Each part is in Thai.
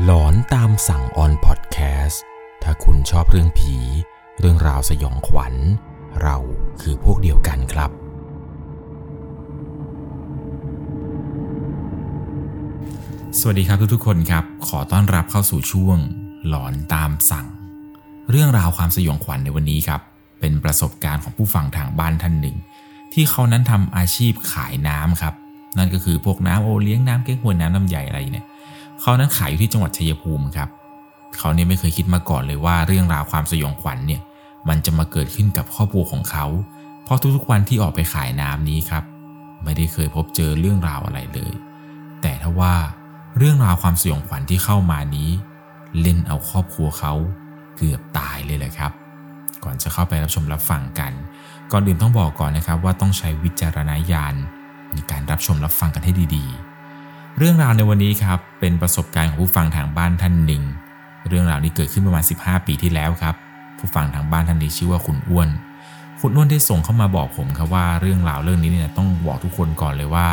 หลอนตามสั่งออนพอดแคสต์ถ้าคุณชอบเรื่องผี เรื่องราวสยองขวัญ เราคือพวกเดียวกันครับ สวัสดีครับทุกๆคนครับ ขอต้อนรับเข้าสู่ช่วง หลอนตามสั่ง เรื่องราวความสยองขวัญในวันนี้ครับ เป็นประสบการณ์ของผู้ฟังทางบ้านท่านหนึ่ง ที่เขานั้นทำอาชีพขายน้ำครับ นั่นก็คือพวกน้ำโอเลี้ยงน้ำเก๊กฮวยน้ำน้ำใหญ่อะไรเนี่ย เขานั้นขายอยู่ที่จังหวัดชัยภูมิครับ เขาเนี่ยไม่เคยคิดมาก่อนเลยว่าเรื่องราวความสยองขวัญเนี่ยมันจะมาเกิดขึ้นกับครอบครัวของเขา เพราะทุกๆวันที่ออกไปขายน้ำนี้ครับ ไม่ได้เคยพบเจอเรื่องราวอะไรเลย แต่ถ้าว่าเรื่องราวความสยองขวัญที่เข้ามานี้ เล่นเอาครอบครัวเขาเกือบตายเลยแหละครับ ก่อนจะเข้าไปรับชมรับฟังกัน ก่อนอื่นต้องบอกก่อนนะครับว่าต้องใช้วิจารณญาณในการรับชมรับฟังกันให้ดีๆ เรื่องราวในวันนี้ครับเป็นประสบการณ์ของผู้ฟังทางบ้านท่านหนึ่ง เรื่องราวนี้เกิดขึ้นประมาณ 15 ปีที่แล้วครับ ผู้ฟังทางบ้านท่านนี้ชื่อว่าคุณอ้วน คุณอ้วนได้ส่งเข้ามาบอกผมครับว่าเรื่องราวเรื่องนี้เนี่ยต้องบอกทุกคนก่อนเลยว่า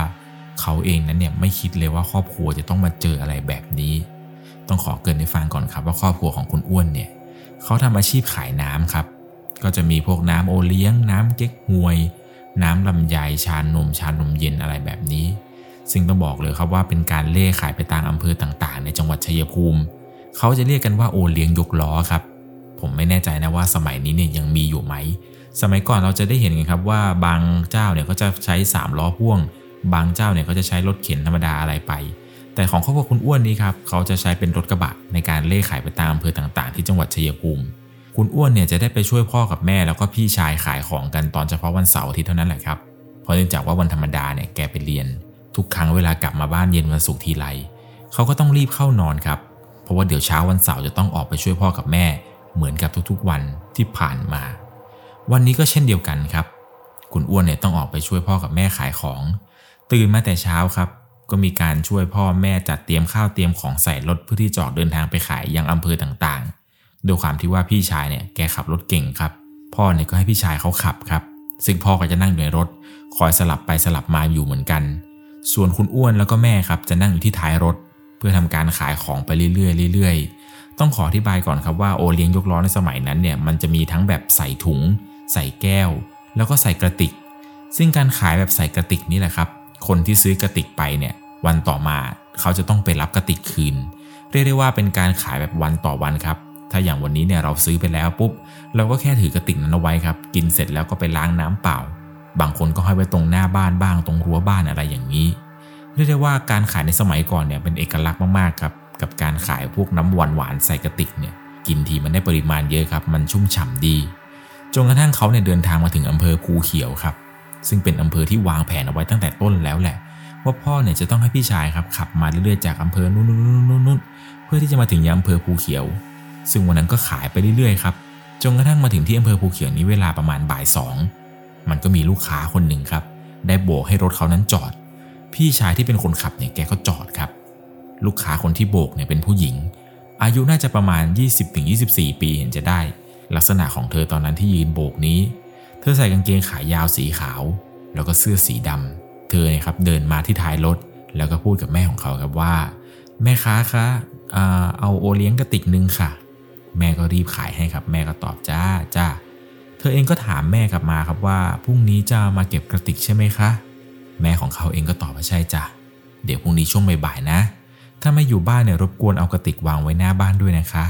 เขาเองนั้นเนี่ยไม่คิดเลยว่าครอบครัวจะต้องมาเจออะไรแบบนี้ ต้องขอเกินให้ฟังก่อนครับว่าครอบครัวของคุณอ้วนเนี่ยเขาทำอาชีพขายน้ำครับ ก็จะมีพวกน้ำโอเลี้ยง น้ำเก๊กฮวย น้ำลำไยชานมชานมเย็นอะไรแบบนี้ ซึ่งต้องบอกเลยครับว่าเป็นการเล่ขายไปตามอำเภอต่างๆ ในจังหวัดชัยภูมิ เขาจะเรียกกันว่าโอเลี้ยงยกล้อครับ ผมไม่แน่ใจนะว่าสมัยนี้เนี่ยยังมีอยู่ไหม สมัยก่อนเราจะได้เห็นกันครับว่าบางเจ้าเนี่ยก็จะใช้3ล้อพ่วง บางเจ้าเนี่ยก็จะใช้รถเข็นธรรมดาอะไรไป แต่ของครอบครัวคุณอ้วนนี้ครับเขาจะใช้เป็นรถกระบะในการเล่ขายไปตามอำเภอต่างๆ ที่จังหวัดชัยภูมิ คุณอ้วนเนี่ยจะได้ไปช่วยพ่อกับแม่แล้วก็พี่ชายขายของกันตอนเฉพาะวันเสาร์อาทิตย์เท่านั้นแหละครับ เพราะเนื่องจากว่าวันธรรมดาเนี่ยแกไปเรียน ทุกครั้งเวลากลับมาบ้านเย็นวันศุกร์ทีไรเขาก็ต้องรีบเข้านอนครับ เพราะว่าเดี๋ยวเช้าวันเสาร์จะต้องออกไปช่วยพ่อกับแม่ เหมือนกับทุกๆวันที่ผ่านมา วันนี้ก็เช่นเดียวกันครับ คุณอ้วนเนี่ยต้องออกไปช่วยพ่อกับแม่ขายของ ตื่นมาแต่เช้าครับ ก็มีการช่วยพ่อแม่จัดเตรียมข้าวเตรียมของใส่รถเพื่อที่จะออกเดินทางไปขายยังอำเภอต่างๆ โดยความที่ว่าพี่ชายเนี่ยแกขับรถเก่งครับ พ่อเนี่ยก็ให้พี่ชายเขาขับครับ ซึ่งพ่อก็จะนั่งอยู่ในรถ คอยสลับไปสลับมาอยู่เหมือนกัน ส่วนคุณอ้วนแล้วก็แม่ครับจะนั่งอยู่ที่ท้ายรถ เพื่อทำการขายของไปเรื่อยๆเรื่อยๆ ต้องขออธิบายก่อนครับว่าโอเลี้ยงยกล้อในสมัยนั้นเนี่ยมันจะมีทั้งแบบใส่ถุง ใส่แก้ว แล้วก็ใส่กระติก ซึ่งการขายแบบใส่กระติกนี่แหละครับ คนที่ซื้อกระติกไปเนี่ยวันต่อมาเขาจะต้องไปรับกระติกคืน เรียกได้ว่าเป็นการขายแบบวันต่อวันครับถ้าอย่างวันนี้เนี่ยเราซื้อไปแล้วปุ๊บ เราก็แค่ถือกระติกนั้นเอาไว้ครับ กินเสร็จแล้วก็ไปล้างน้ำเปล่า บางคนก็ให้ไว้ตรงหน้าบ้านบ้างตรงรั้วบ้านอะไรอย่างนี้เรียกได้ว่าการขายในสมัยก่อนเนี่ยเป็นเอกลักษณ์มากๆครับกับการขายพวกน้ำหวานหวานใส่กระติกเนี่ยกินทีมันได้ปริมาณเยอะครับ มันชุ่มฉ่ำดีจนกระทั่งเขาเนี่ยเดินทางมาถึงอำเภอภูเขียวครับ ซึ่งเป็นอำเภอที่วางแผนเอาไว้ตั้งแต่ต้นแล้วแหละ ว่าพ่อเนี่ยจะต้องให้พี่ชายครับขับมาเรื่อยๆจากอำเภอนู้นๆๆๆเพื่อที่จะมาถึงยังอำเภอภูเขียว ซึ่งวันนั้นก็ขายไปเรื่อยๆครับจนกระทั่งมาถึงที่อำเภอภูเขียวนี้เวลาประมาณบ่ายสอง มันก็มีลูกค้าคนหนึ่งครับ ได้โบกให้รถเขานั้นจอด พี่ชายที่เป็นคนขับเนี่ยแกก็จอดครับ ลูกค้าคนที่โบกเนี่ยเป็นผู้หญิง อายุน่าจะประมาณ 20-24 ปีเห็นจะได้ ลักษณะของเธอตอนนั้นที่ยืนโบกนี้ เธอใส่กางเกงขายาวสีขาว แล้วก็เสื้อสีดำเธอเนี่ยครับเดินมาที่ท้ายรถ แล้วก็พูดกับแม่ของเขาครับว่า แม่ค้าคะเอาโอเลี้ยงกระติกนึงค่ะ แม่ก็รีบขายให้ครับ แม่ก็ตอบจ้าจ้า เธอเองก็ถามแม่กลับมาครับว่าพรุ่งนี้จะมาเก็บกระติกใช่ไหมคะ แม่ของเขาเองก็ตอบว่าใช่จ้ะ เดี๋ยวพรุ่งนี้ช่วงบ่ายๆนะ ถ้าไม่อยู่บ้านเนี่ยรบกวนเอากระติกวางไว้หน้าบ้านด้วยนะคะ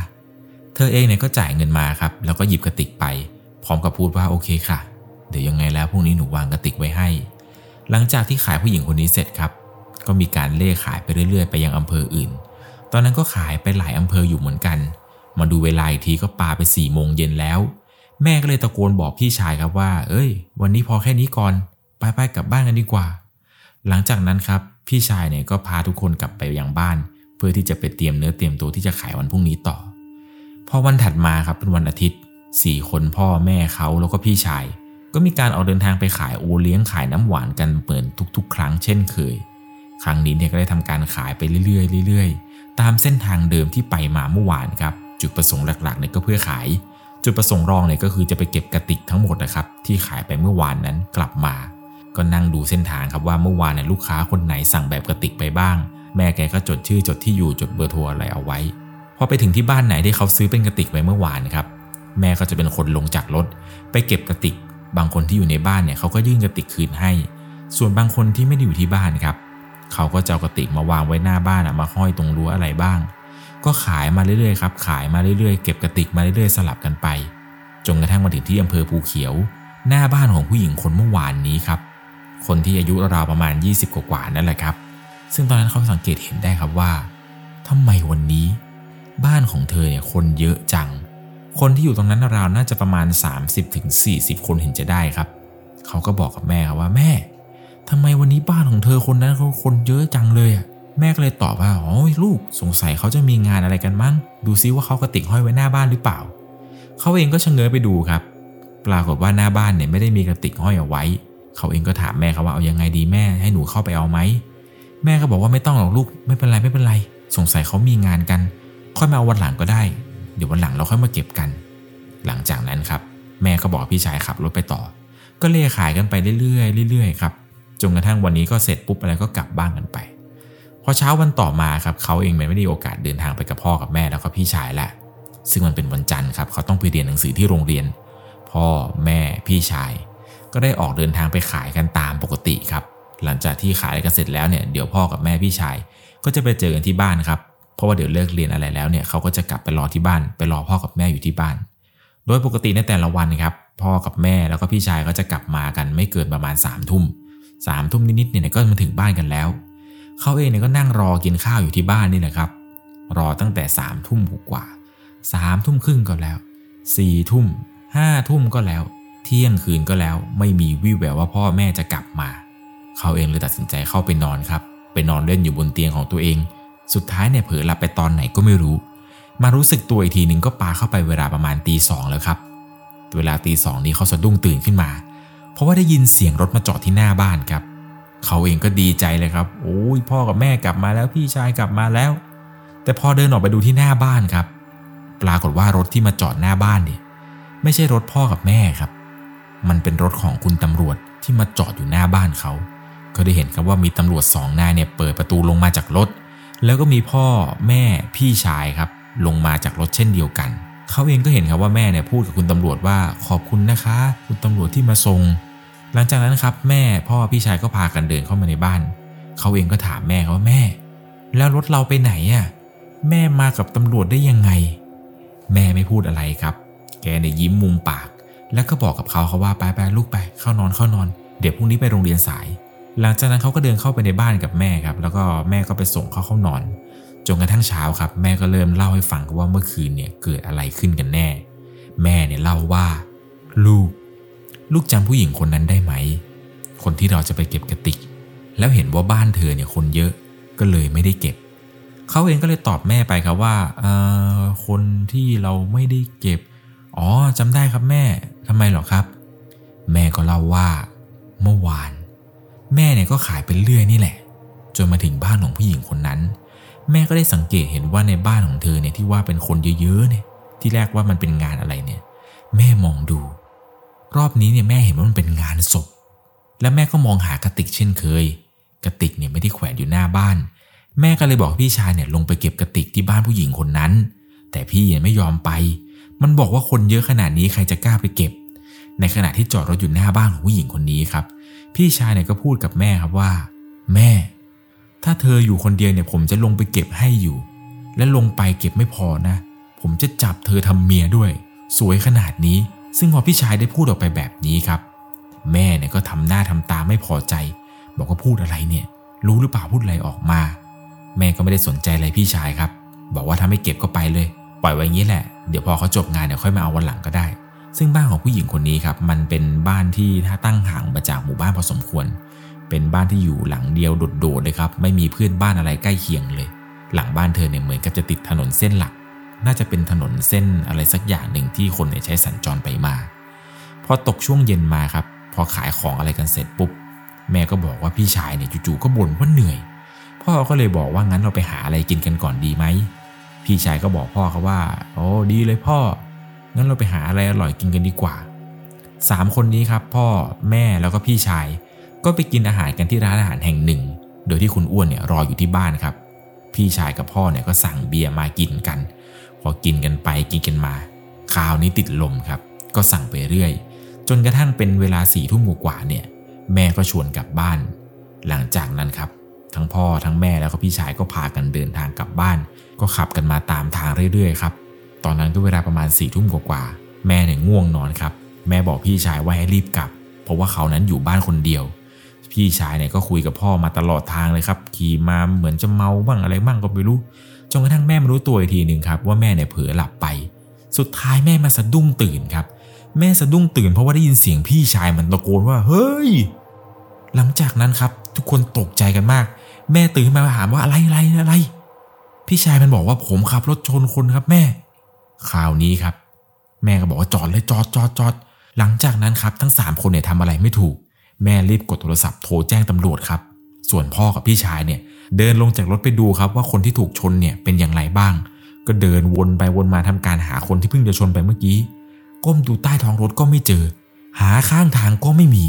เธอเองเนี่ยก็จ่ายเงินมาครับ แล้วก็หยิบกระติกไป พร้อมกับพูดว่าโอเคค่ะ เดี๋ยวยังไงแล้วพรุ่งนี้หนูวางกระติกไว้ให้ หลังจากที่ขายผู้หญิงคนนี้เสร็จครับ ก็มีการเล่ขายไปเรื่อยๆ ไปยังอำเภออื่น ตอนนั้นก็ขายไปหลายอำเภออยู่เหมือนกัน มาดูเวลาอีกทีก็ปาไป4ี่โมงเย็นแล้ว แม่ก็เลยตะโกนบอกพี่ชายครับว่า เอ้ย วันนี้พอแค่นี้ก่อน ไปไปๆกลับบ้านกันดีกว่า หลังจากนั้นครับพี่ชายเนี่ยก็พาทุกคนกลับไปยังบ้าน เพื่อที่จะไปเตรียมเนื้อเตรียมตัวที่จะขายวันพรุ่งนี้ต่อ พอวันถัดมาครับเป็นวันอาทิตย์สี่คนพ่อแม่เขาแล้วก็พี่ชาย ก็มีการออกเดินทางไปขายโอเลี้ยงขายน้ำหวานกันเหมือนทุก ๆ ครั้งเช่นเคย ครั้งนี้เนี่ยก็ได้ทำการขายไปเรื่อยๆเรื่อยๆ ตามเส้นทางเดิมที่ไปมาเมื่อวานครับ จุดประสงค์หลักๆเนี่ยก็เพื่อขาย จุดประสงค์รองเนี่ยก็คือจะไปเก็บกระติกทั้งหมดนะครับที่ขายไปเมื่อวานนั้นกลับมา ก็นั่งดูเส้นทางครับว่าเมื่อวานเนี่ยลูกค้าคนไหนสั่งแบบกระติกไปบ้าง แม่แกก็จดชื่อจดที่อยู่จดเบอร์โทรอะไรเอาไว้พอไปถึงที่บ้านไหนที่เขาซื้อเป็นกระติกไว้เมื่อวานครับแม่ก็จะเป็นคนลงจากรถ ไปเก็บกระติก บางคนที่อยู่ในบ้านเนี่ยเขาก็ยื่นกระติกคืนให้ ส่วนบางคนที่ไม่ได้อยู่ที่บ้านครับเขาก็จะเอากระติกมาวางไว้หน้าบ้านมาห้อยตรงรั้วอะไรบ้าง ก็ขายมาเรื่อยๆครับขายมาเรื่อยๆเก็บกระติกมาเรื่อยๆ สลับกันไป จนกระทั่งมาถึงที่อำเภอภูเขียว หน้าบ้านของผู้หญิงคนเมื่อวานนี้ครับ คนที่อายุราวประมาณ 20 กว่านั่นแหละครับ ซึ่งตอนนั้นเขาสังเกตเห็นได้ครับว่าทำไมวันนี้ บ้านของเธอเนี่ยคนเยอะจัง คนที่อยู่ตรงนั้นราวน่าจะประมาณ 30-40 คนเห็นจะได้ครับ เขาก็บอกกับแม่ครับว่าแม่ทำไมวันนี้บ้านของเธอคนนั้นเขาคนเยอะจังเลยอะ แม่ก็เลยตอบว่าอ๋อลูกสงสัยเขาจะมีงานอะไรกันมั้งดูซิว่าเขากระติกห้อยไว้หน้าบ้านหรือเปล่า เขาเองก็ชะเง้อไปดูครับ ปรากฏว่าหน้าบ้านเนี่ยไม่ได้มีกระติกห้อยเอาไว้ เขาเองก็ถามแม่ครับว่าเอายังไงดีแม่ให้หนูเข้าไปเอาไหมแม่ก็บอกว่าไม่ต้องหรอกลูกไม่เป็นไรไม่เป็นไร สงสัยเขามีงานกัน ค่อยมาเอาวันหลังก็ได้ เดี๋ยววันหลังเราค่อยมาเก็บกัน หลังจากนั้นครับ แม่ก็บอกพี่ชายขับรถไปต่อ ก็เล่ขายกันไปเรื่อยๆเรื่อยๆครับจนกระทั่งวันนี้ก็เสร็จปุ๊บอะไรก็กลับบ้านกันไป อเช้าวันต่อมาครับเขาเองไม่ได้มีโอกาสเดินทางไปกับพ่อกับแม่แล้วก็พี่ชายแหละซึ่งมันเป็นวันจันทร์ครับเขาต้องไปเรียนหนังสือที่โรงเรียน พ่อแม่พี่ชาย ก็ได้ออกเดินทางไปขายกันตามปกติครับ หลังจากที่ขายกันเสร็จแล้วเนี่ยเดี๋ยวพ่อกับแม่พี่ชาย ก็จะไปเจอกันที่บ้านครับเพราะว่าเดี๋ยวเลิกเรียนอะไรแล้วเนี่ยเขาก็จะกลับไปรอที่บ้าน ไปรอพ่อกับแม่อยู่ที่บ้าน โดยปกติในแต่ละวันครับพ่อกับแม่แล้วก็พี่ชายก็จะกลับมากันไม่เกินประมาณ3ามทุ่มสามทุ่มนิดๆเนี่ยก็มาถึงบ้านกันแล้ว เขาเองเนี่ยก็นั่งรอกินข้าวอยู่ที่บ้านนี่แหละครับ รอตั้งแต่สามทุ่มกว่าสามทุ่มครึ่งก็แล้วสี่ทุ่มห้าทุ่มก็แล้ว เที่ยงคืนก็แล้ว ไม่มีวี่แววว่าพ่อแม่จะกลับมา เขาเองเลยตัดสินใจเข้าไปนอนครับ ไปนอนเล่นอยู่บนเตียงของตัวเอง สุดท้ายเนี่ยเผลอหลับไปตอนไหนก็ไม่รู้ มารู้สึกตัวอีกทีหนึ่งก็ปาเข้าไปเวลาประมาณตีสองแล้วครับ เวลาตีสองนี้เขาสะดุ้งตื่นขึ้นมา เพราะว่าได้ยินเสียงรถมาจอดที่หน้าบ้านครับ เขาเองก็ดีใจเลยครับ โอ้ยพ่อกับแม่กลับมาแล้วพี่ชายกลับมาแล้ว แต่พอเดินออกไปดูที่หน้าบ้านครับ ปรากฏว่ารถที่มาจอดหน้าบ้านเนี่ยไม่ใช่รถพ่อกับแม่ครับ มันเป็นรถของคุณตำรวจที่มาจอดอยู่หน้าบ้านเขา ก็ได้เห็นครับว่ามีตำรวจสองนายเนี่ยเปิดประตูลงมาจากรถ แล้วก็มีพ่อแม่พี่ชายครับ ลงมาจากรถเช่นเดียวกัน เขาเองก็เห็นครับว่าแม่เนี่ยพูดกับคุณตำรวจว่าขอบคุณนะคะ คุณตำรวจที่มาส่ง หลังจากนั้นครับแม่พ่อพี่ชายก็พากันเดินเข้ามาในบ้าน เขาเองก็ถามแม่เขาว่าแม่ แล้วรถเราไปไหนอะแม่มากับตำรวจได้ยังไง แม่ไม่พูดอะไรครับ แกเนี่ยยิ้มมุมปาก แล้วก็บอกกับเขาเขาว่าไปไปลูกไปเข้านอนเข้านอน เดี๋ยวพรุ่งนี้ไปโรงเรียนสาย หลังจากนั้นเขาก็เดินเข้าไปในบ้านกับแม่ครับ แล้วก็แม่ก็ไปส่งเขาเข้านอนจนกระทั่งเช้าครับ แม่ก็เริ่มเล่าให้ฟังว่าเมื่อคืนเนี่ยเกิดอะไรขึ้นกันแน่ แม่เนี่ยเล่าว่า ลูก ลูกจำผู้หญิงคนนั้นได้ไหม คนที่เราจะไปเก็บกระติก แล้วเห็นว่าบ้านเธอเนี่ยคนเยอะก็เลยไม่ได้เก็บ เขาเองก็เลยตอบแม่ไปครับว่าเออคนที่เราไม่ได้เก็บ อ๋อจำได้ครับแม่ทำไมหรอครับ แม่ก็เล่าว่า เมื่อวาน แม่เนี่ยก็ขายเป็นเรื่อยนี่แหละ จนมาถึงบ้านของผู้หญิงคนนั้น แม่ก็ได้สังเกตเห็นว่าในบ้านของเธอเนี่ยที่ว่าเป็นคนเยอะๆเนี่ยที่แรกว่ามันเป็นงานอะไรเนี่ย แม่มองดู รอบนี้เนี่ยแม่เห็นว่ามันเป็นงานศพ และแม่ก็มองหากระติกเช่นเคย กระติกเนี่ยไม่ได้แขวนอยู่หน้าบ้าน แม่ก็เลยบอกพี่ชายเนี่ยลงไปเก็บกระติกที่บ้านผู้หญิงคนนั้น แต่พี่เนี่ยไม่ยอมไป มันบอกว่าคนเยอะขนาดนี้ใครจะกล้าไปเก็บ ในขณะที่จอดรถอยู่หน้าบ้านของผู้หญิงคนนี้ครับ พี่ชายเนี่ยก็พูดกับแม่ครับว่า แม่ ถ้าเธออยู่คนเดียวเนี่ยผมจะลงไปเก็บให้อยู่ และลงไปเก็บไม่พอนะ ผมจะจับเธอทำเมียด้วย สวยขนาดนี้ ซึ่งพอพี่ชายได้พูดออกไปแบบนี้ครับ แม่เนี่ยก็ทำหน้าทำตาไม่พอใจ บอกว่าพูดอะไรเนี่ย รู้หรือเปล่าพูดอะไรออกมา แม่ก็ไม่ได้สนใจอะไรพี่ชายครับ บอกว่าถ้าไม่เก็บก็ไปเลย ปล่อยไว้อย่างนี้แหละ เดี๋ยวพอเขาจบงานเดี๋ยวค่อยมาเอาวันหลังก็ได้ ซึ่งบ้านของผู้หญิงคนนี้ครับ มันเป็นบ้านที่ถ้าตั้งห่างมาจากหมู่บ้านพอสมควร เป็นบ้านที่อยู่หลังเดียวโดดๆเลยครับ ไม่มีเพื่อนบ้านอะไรใกล้เคียงเลย หลังบ้านเธอเนี่ยเหมือนกับจะติดถนนเส้นหลัก น่าจะเป็นถนนเส้นอะไรสักอย่างหนึ่งที่คนเนี่ยใช้สัญจรไปมาพอตกช่วงเย็นมาครับ พอขายของอะไรกันเสร็จปุ๊บ แม่ก็บอกว่าพี่ชายเนี่ยจู่ๆก็บ่นว่าเหนื่อย พ่อก็เลยบอกว่างั้นเราไปหาอะไรกินกันก่อนดีไหมพี่ชายก็บอกพ่อเขาว่าโอ้ดีเลยพ่องั้นเราไปหาอะไรอร่อยกินกันดีกว่าสามคนนี้ครับ พ่อแม่แล้วก็พี่ชาย ก็ไปกินอาหารกันที่ร้านอาหารแห่งหนึ่ง โดยที่คุณอ้วนเนี่ยรออยู่ที่บ้านครับ พี่ชายกับพ่อเนี่ยก็สั่งเบียร์มากินกัน พอกินกันไปกินกันมาคราวนี้ติดลมครับ ก็สั่งไปเรื่อย จนกระทั่งเป็นเวลาสี่ทุ่มกว่าเนี่ย แม่ก็ชวนกลับบ้าน หลังจากนั้นครับ ทั้งพ่อทั้งแม่แล้วก็พี่ชายก็พากันเดินทางกลับบ้าน ก็ขับกันมาตามทางเรื่อยๆครับ ตอนนั้นก็เวลาประมาณสี่ทุ่มกว่าๆแม่เนี่ยง่วงนอนครับ แม่บอกพี่ชายว่าให้รีบกลับ เพราะว่าเขานั้นอยู่บ้านคนเดียว พี่ชายเนี่ยก็คุยกับพ่อมาตลอดทางเลยครับ ขี่มาเหมือนจะเมาบ้างอะไรบ้างก็ไม่รู้ จนกระทั่งแม่มารู้ตัวอีกทีหนึ่งครับว่าแม่เนี่ยเผลอหลับไป สุดท้ายแม่มาสะดุ้งตื่นครับ แม่สะดุ้งตื่นเพราะว่าได้ยินเสียงพี่ชายมันตะโกนว่าเฮ้ย หลังจากนั้นครับทุกคนตกใจกันมาก แม่ตื่นมาถามว่าอะไรอะไรอะไร พี่ชายมันบอกว่าผมขับรถชนคนครับแม่คราวนี้ครับ แม่ก็บอกว่าจอดเลยจอดจอดจอดหลังจากนั้นครับทั้ง 3 คนเนี่ยทำอะไรไม่ถูก แม่รีบกดโทรศัพท์โทรแจ้งตำรวจครับ ส่วนพ่อกับพี่ชายเนี่ย เดินลงจากรถไปดูครับว่าคนที่ถูกชนเนี่ยเป็นอย่างไรบ้าง ก็เดินวนไปวนมาทำการหาคนที่เพิ่งจะชนไปเมื่อกี้ ก้มดูใต้ท้องรถก็ไม่เจอ หาข้างทางก็ไม่มี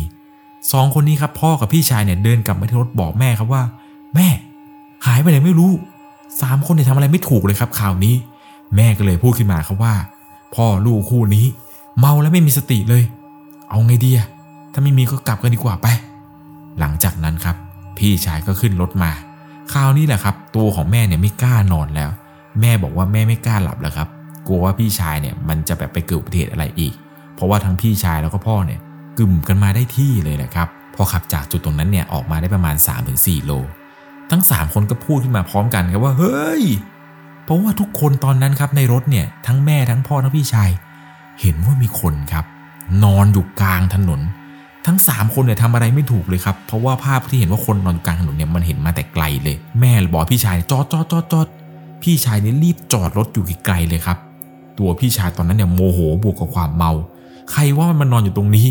สองคนนี้ครับพ่อกับพี่ชายเนี่ยเดินกลับมาที่รถบอกแม่ครับว่า แม่ หายไปไหนไม่รู้สามคนเนี่ยทำอะไรไม่ถูกเลยครับข่าวนี้ แม่ก็เลยพูดขึ้นมาครับว่า พ่อลูกคู่นี้ เมาแล้วไม่มีสติเลย เอาไงดีอะถ้าไม่มีก็กลับกันดีกว่าไป หลังจากนั้นครับ พี่ชายก็ขึ้นรถมา คราวนี้แหละครับ ตัวของแม่เนี่ยไม่กล้านอนแล้ว แม่บอกว่าแม่ไม่กล้าหลับแล้วครับ กลัวว่าพี่ชายเนี่ยมันจะแบบไปเกิดอุบัติเหตุอะไรอีก เพราะว่าทั้งพี่ชายแล้วก็พ่อเนี่ยกึ่มกันมาได้ที่เลยแหละครับ พอขับจากจุดตรงนั้นเนี่ยออกมาได้ประมาณ 3-4 โล ทั้ง 3 คนก็พูดขึ้นมาพร้อมกันครับว่าเฮ้ย เพราะว่าทุกคนตอนนั้นครับในรถเนี่ยทั้งแม่ทั้งพ่อทั้งพี่ชาย เห็นว่ามีคนครับ นอนอยู่กลางถนน ทั้ง 3 คนเนี่ยทำอะไรไม่ถูกเลยครับ เพราะว่าภาพที่เห็นว่าคนนอนกลางถนนเนี่ยมันเห็นมาแต่ไกลเลย แม่บอกพี่ชายจอดจอดจอดจอดพี่ชายเนี่ยรีบจอดรถอยู่ไกลๆเลยครับ ตัวพี่ชายตอนนั้นเนี่ยโมโหบวกกับความเมา ใครว่ามันนอนอยู่ตรงนี้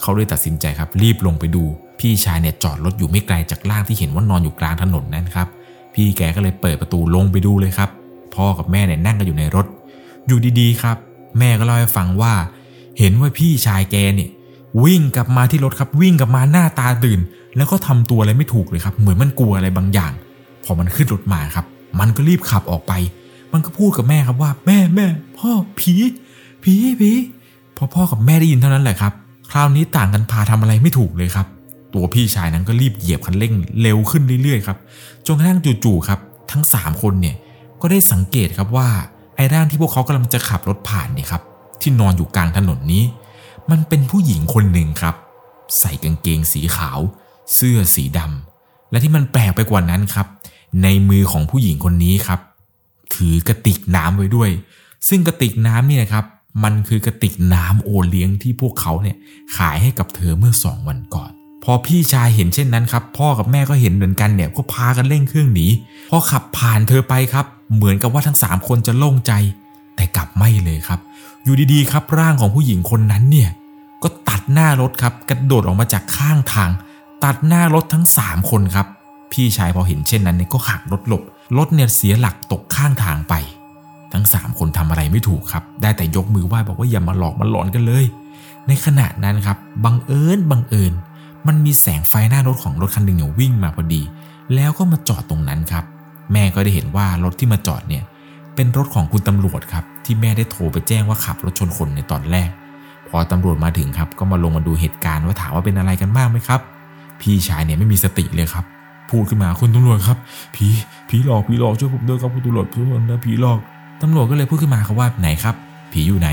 เขาเลยตัดสินใจครับ รีบลงไปดู พี่ชายเนี่ยจอดรถอยู่ไม่ไกลจากร่างที่เห็นว่านอนอยู่กลางถนนนั่นครับ พี่แกก็เลยเปิดประตูลงไปดูเลยครับ พ่อกับแม่เนี่ยนั่งกันอยู่ในรถ อยู่ดีๆครับ แม่ก็เล่าให้ฟังว่า เห็นว่าพี่ชายแกเนี่ย วิ่งกลับมาที่รถครับ วิ่งกลับมาหน้าตาตื่น แล้วก็ทำตัวอะไรไม่ถูกเลยครับ เหมือนมันกลัวอะไรบางอย่าง พอมันขึ้นรถมาครับ มันก็รีบขับออกไป มันก็พูดกับแม่ครับว่า แม่แม่พ่อผีผีผีพอพ่อกับแม่ได้ยินเท่านั้นแหละครับ คราวนี้ต่างกันพาทำอะไรไม่ถูกเลยครับ ตัวพี่ชายนั้นก็รีบเหยียบคันเร่งเร็วขึ้นเรื่อยๆครับจนกระทั่งจู่ๆครับ ทั้ง 3 คนเนี่ยก็ได้สังเกตครับว่าไอ้ร่างที่พวกเขากำลังจะขับรถผ่านเนี่ยครับที่นอนอยู่กลางถนนนี้ มันเป็นผู้หญิงคนหนึ่งครับ ใส่กางเกงสีขาว เสื้อสีดำและที่มันแปลกไปกว่านั้นครับ ในมือของผู้หญิงคนนี้ครับ ถือกระติกน้ำไว้ด้วย ซึ่งกระติกน้ำนี่นะครับ มันคือกระติกน้ำโอเลี้ยงที่พวกเขาเนี่ยขายให้กับเธอเมื่อสองวันก่อนพอพี่ชายเห็นเช่นนั้นครับ พ่อกับแม่ก็เห็นเหมือนกันเนี่ยก็พากันเร่งเครื่องหนีพอขับผ่านเธอไปครับ เหมือนกับว่าทั้งสามคนจะโล่งใจ แต่กลับไม่เลยครับ อยู่ดีๆ ครับร่างของผู้หญิงคนนั้นเนี่ยก็ตัดหน้ารถครับกระโดดออกมาจากข้างทาง ตัดหน้ารถทั้ง 3 คนครับ พี่ชายพอเห็นเช่นนั้นเนี่ยก็หักรถหลบรถเนี่ยเสียหลักตกข้างทางไป ทั้ง 3 คนทำอะไรไม่ถูกครับ ได้แต่ยกมือไหว้บอกว่าอย่ามาหลอกมาหลอนกันเลย ในขณะนั้นครับบังเอิญบังเอิญ มันมีแสงไฟหน้ารถของรถคันหนึ่งเนี่ยวิ่งมาพอดี แล้วก็มาจอดตรงนั้นครับ แม่ก็ได้เห็นว่ารถที่มาจอดเนี่ยเป็นรถของคุณตำรวจครับ ที่แม่ได้โทรไปแจ้งว่าขับรถชนคนในตอนแรก พอตำรวจมาถึงครับ ก็มาลงมาดูเหตุการณ์ว่าถามว่าเป็นอะไรกันบ้างไหมครับ พี่ชายเนี่ยไม่มีสติเลยครับ พูดขึ้นมาคุณตำรวจครับผีผีหลอกผีหลอกช่วยผมด้วยครับคุณตำรวจช่วยผมนะผีหลอกตำรวจก็เลยพูดขึ้นมาครับว่าไหนครับ ผีอยู่ไหน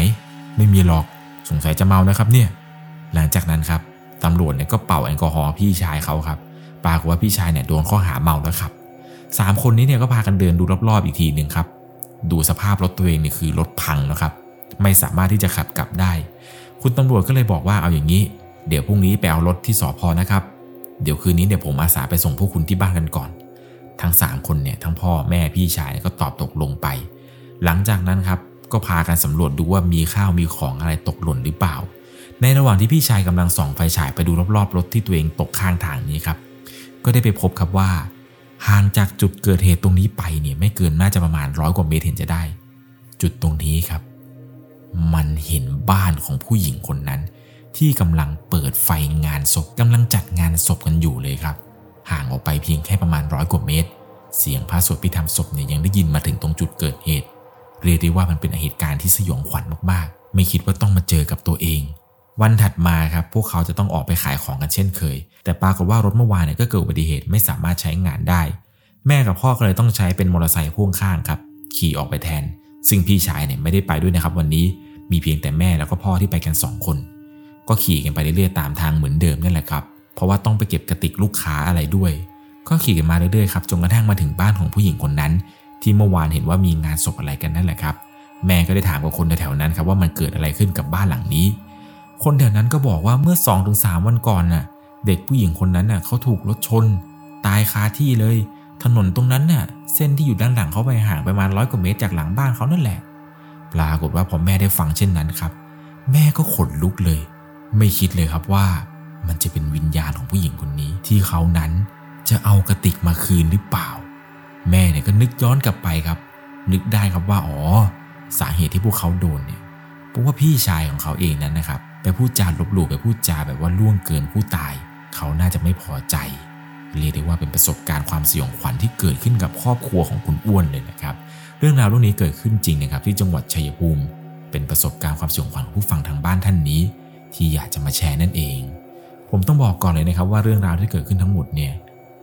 ไม่มีหรอกสงสัยจะเมานะครับเนี่ย หลังจากนั้นครับตำรวจเนี่ยก็เป่าแอลกอฮอล์พี่ชายเขาครับปรากฏว่าพี่ชายเนี่ยโดนข้อหาเมาแล้วครับสามคนนี้เนี่ยก็พากันเดินดูรอบๆอีกทีหนึ่งครับ ดูสภาพรถตัวเองเนี่ยคือรถพังแล้วครับ ไม่สามารถที่จะขับกลับได้ คุณตำรวจก็เลยบอกว่าเอาอย่างนี้ เดี๋ยวพรุ่งนี้ไปเอารถที่สอพอนะครับ เดี๋ยวคืนนี้เดี๋ยวผมอาสาไปส่งพวกคุณที่บ้านกันก่อน ทั้ง 3 คนเนี่ยทั้งพ่อแม่พี่ชายก็ตอบตกลงไป หลังจากนั้นครับก็พากันสำรวจดูว่ามีข้าวมีของอะไรตกหล่นหรือเปล่า ในระหว่างที่พี่ชายกำลังส่องไฟฉายไปดูรอบๆรถที่ตัวเองตกข้างทางนี้ครับ ก็ได้ไปพบครับว่า ห่างจากจุดเกิดเหตุตรงนี้ไปเนี่ยไม่เกินน่าจะประมาณร้อยกว่าเมตรเห็นจะได้ จุดตรงนี้ครับ มันเห็นบ้านของผู้หญิงคนนั้น ที่กำลังเปิดไฟงานศพกำลังจัดงานศพกันอยู่เลยครับ ห่างออกไปเพียงแค่ประมาณร้อยกว่าเมตร เสียงพระสวดพิธรรมศพเนี่ยยังได้ยินมาถึงตรงจุดเกิดเหตุ เรียกได้ว่ามันเป็นเหตุการณ์ที่สยองขวัญมากๆ ไม่คิดว่าต้องมาเจอกับตัวเอง วันถัดมาครับพวกเขาจะต้องออกไปขายของกันเช่นเคย แต่ปรากฏว่ารถเมื่อวานเนี่ยก็เกิดอุบัติเหตุไม่สามารถใช้งานได้ แม่กับพ่อก็เลยต้องใช้เป็นมอเตอร์ไซค์พ่วงข้างครับขี่ออกไปแทน ซึ่งพี่ชายเนี่ยไม่ได้ไปด้วยนะครับ วันนี้มีเพียงแต่แม่แล้วก็พ่อที่ไปกันสองคน ก็ขี่กันไปเรื่อยๆตามทางเหมือนเดิมนั่นแหละครับเพราะว่าต้องไปเก็บกระติกลูกค้าอะไรด้วย ก็ขี่กันมาเรื่อยๆครับจนกระทั่งมาถึงบ้านของผู้หญิงคนนั้น ที่เมื่อวานเห็นว่ามีงานศพอะไรกันนั่นแหละครับ แม่ก็ได้ถามกับคนแถวๆนั้นครับว่ามันเกิดอะไรขึ้นกับบ้านหลังนี้ คนแถวนั้นก็บอกว่าเมื่อ2อถึงสวันก่อนน่ะ เด็กผู้หญิงคนนั้นน่ะเขาถูกรถชน ตายคาที่เลย ถนนตรงนั้นน่ะ เส้นที่อยู่ด้านหลังเขาไปห่างประมาณร้อยกว่าเมตรจากหลังบ้านเขานั่นแหละ ปรากฏว่าพอแม่ได้ฟังเช่นนั้นครับ แม่ก็ขนลุกเลย ไม่คิดเลยครับว่า มันจะเป็นวิญญาณของผู้หญิงคนนี้ที่เขานั้นจะเอากระติกมาคืนหรือเปล่า แม่เนี่ยก็นึกย้อนกลับไปครับ นึกได้ครับว่าอ๋อ สาเหตุที่พวกเขาโดนเนี่ยเพราะว่าพี่ชายของเขาเองนั้นนะครับ ไปพูดจาลบหลู่ไปพูดจาแบบว่าล่วงเกินผู้ตาย เขาน่าจะไม่พอใจ เรียกได้ว่าเป็นประสบการณ์ความสยองขวัญที่เกิดขึ้นกับครอบครัวของคุณอ้วนเลยนะครับ เรื่องราวเรื่องนี้เกิดขึ้นจริงนะครับที่จังหวัดชัยภูมิ เป็นประสบการณ์ความสยองขวัญของผู้ฟังทางบ้านท่านนี้ ที่อยากจะมาแชร์นั่นเอง ผมต้องบอกก่อนเลยนะครับว่าเรื่องราวที่เกิดขึ้นทั้งหมดเนี่ย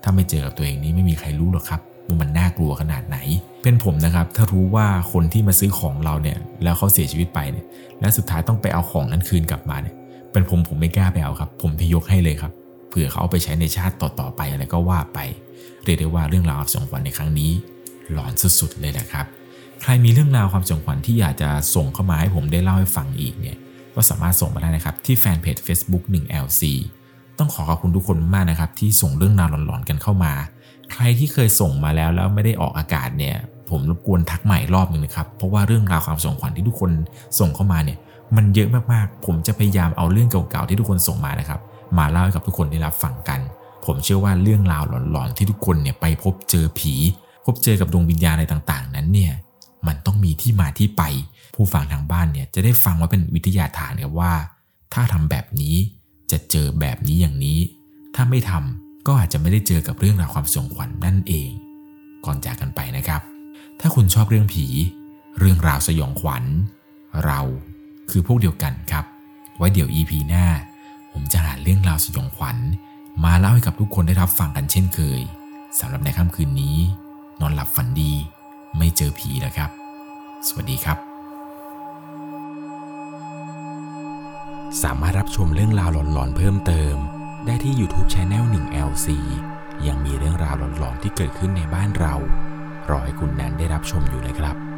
ถ้าไม่เจอกับตัวเองนี้ไม่มีใครรู้หรอกครับ มันน่ากลัวขนาดไหน เป็นผมนะครับ ถ้ารู้ว่าคนที่มาซื้อของเราเนี่ย แล้วเขาเสียชีวิตไปเนี่ย และสุดท้ายต้องไปเอาของนั้นคืนกลับมาเนี่ย เป็นผมผมไม่กล้าไปเอาครับ ผมที่ยกให้เลยครับ เผื่อเขาเอาไปใช้ในชาติต่อๆไปอะไรก็ว่าไป เรียกได้ว่าเรื่องราวความสองวัญในครั้งนี้หลอนสุดๆเลยนะครับ ใครมีเรื่องราวความสงขวัญที่อยากจะส่งเข้ามาให้ผมได้เล่าให้ฟังอีกเนี่ย ก็สามารถส่งมาได้นะครับที่แฟนเพจ Facebook 1LC ต้องขอขอบคุณทุกคนมากนะครับที่ส่งเรื่องราวหลอนๆกันเข้ามา ใครที่เคยส่งมาแล้วแล้วไม่ได้ออกอากาศเนี่ย ผมรบกวนทักใหม่รอบหนึ่งนะครับ เพราะว่าเรื่องราวความสงขวัญที่ทุกคนส่งเข้ามาเนี่ย มันเยอะมากๆ ผมจะพยายามเอาเรื่องเก่าๆที่ทุกคนส่งมานะครับ มาเล่าให้กับทุกคนได้รับฟังกัน ผมเชื่อว่าเรื่องราวหลอนๆที่ทุกคนเนี่ยไปพบเจอผี พบเจอกับดวงวิญญาณอะไรต่างๆ นั้นเนี่ย มันต้องมีที่มาที่ไป ผู้ฟังทางบ้านเนี่ยจะได้ฟังว่าเป็นวิทยาฐานครับว่า ถ้าทำแบบนี้จะเจอแบบนี้อย่างนี้ ถ้าไม่ทำ ก็อาจจะไม่ได้เจอกับเรื่องราวความสยองขวัญนนั่นเอง ก่อนจากกันไปนะครับ ถ้าคุณชอบเรื่องผี เรื่องราวสยองขวัญ เราคือพวกเดียวกันครับ ไว้เดี๋ยว EP หน้า ผมจะหาเรื่องราวสยองขวัญ มาเล่าให้กับทุกคนได้รับฟังกันเช่นเคยสำหรับในค่ำคืนนี้ นอนหลับฝันดี ไม่เจอผีแล้วครับ สวัสดีครับ สามารถรับชมเรื่องราวหลอนๆเพิ่มเติม ได้ที่ YouTube Channel 1LC ยังมีเรื่องราวหลอนๆที่เกิดขึ้นในบ้านเรา รอให้คุณแนนได้รับชมอยู่นะครับ